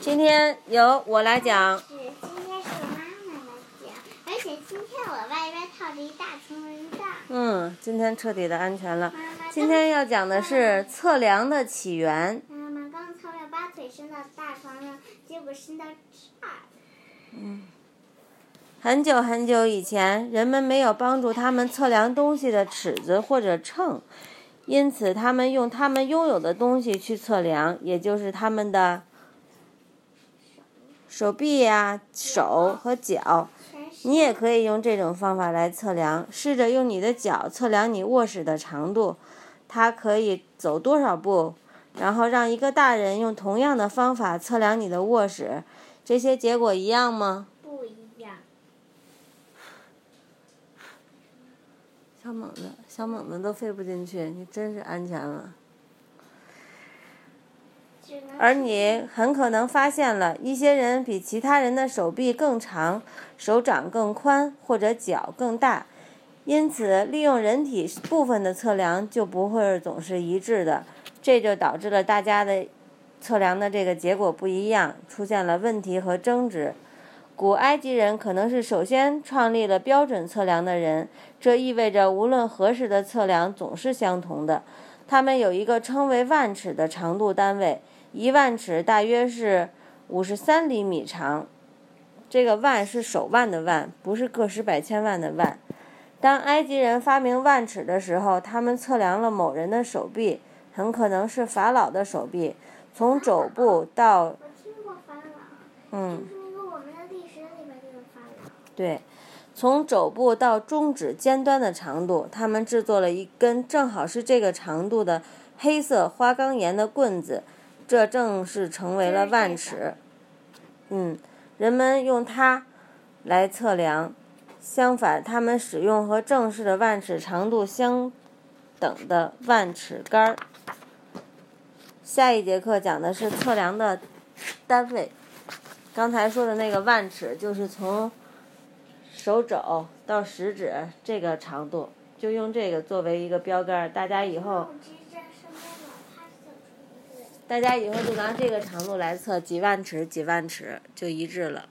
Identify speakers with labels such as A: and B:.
A: 今天由我来讲。
B: 是，今天是妈妈来讲，而且今天我外边套着一大层蚊帐。
A: 嗯，今天彻底的安全了。
B: 妈妈，
A: 今天要讲的是测量的起源。
B: 妈妈刚才要把腿伸到大床上，结果伸到这儿。
A: 嗯很久很久以前，人们没有帮助他们测量东西的尺子或者秤，因此他们用他们拥有的东西去测量，也就是他们的手臂呀、手和脚。你也可以用这种方法来测量，试着用你的脚测量你卧室的长度，它可以走多少步，然后让一个大人用同样的方法测量你的卧室，这些结果一样吗？
B: 不一样。
A: 小猛子，小猛子都飞不进去，你真是安全了。而你很可能发现了一些人比其他人的手臂更长，手掌更宽，或者脚更大，因此利用人体部分的测量就不会总是一致的，这就导致了大家的测量的这个结果不一样，出现了问题和争执。古埃及人可能是首先创立了标准测量的人，这意味着无论何时的测量总是相同的。他们有一个称为万尺的长度单位，一万尺大约是五十三厘米长。这个万是手腕的腕，不是个十百千万的万。当埃及人发明万尺的时候，他们测量了某人的手臂，很可能是法老的手臂，从肘部到
B: 我听过法老，
A: 嗯。对，从肘部到中指尖端的长度，他们制作了一根正好是这个长度的黑色花岗岩的棍子，这正是成为了万尺。嗯，人们用它来测量。相反，他们使用和正式的万尺长度相等的万尺杆儿。下一节课讲的是测量的单位。刚才说的那个万尺，就是从手肘到食指这个长度，就用这个作为一个标杆。大家以后。大家以后就拿这个长度来测几万尺，几万尺就一致了。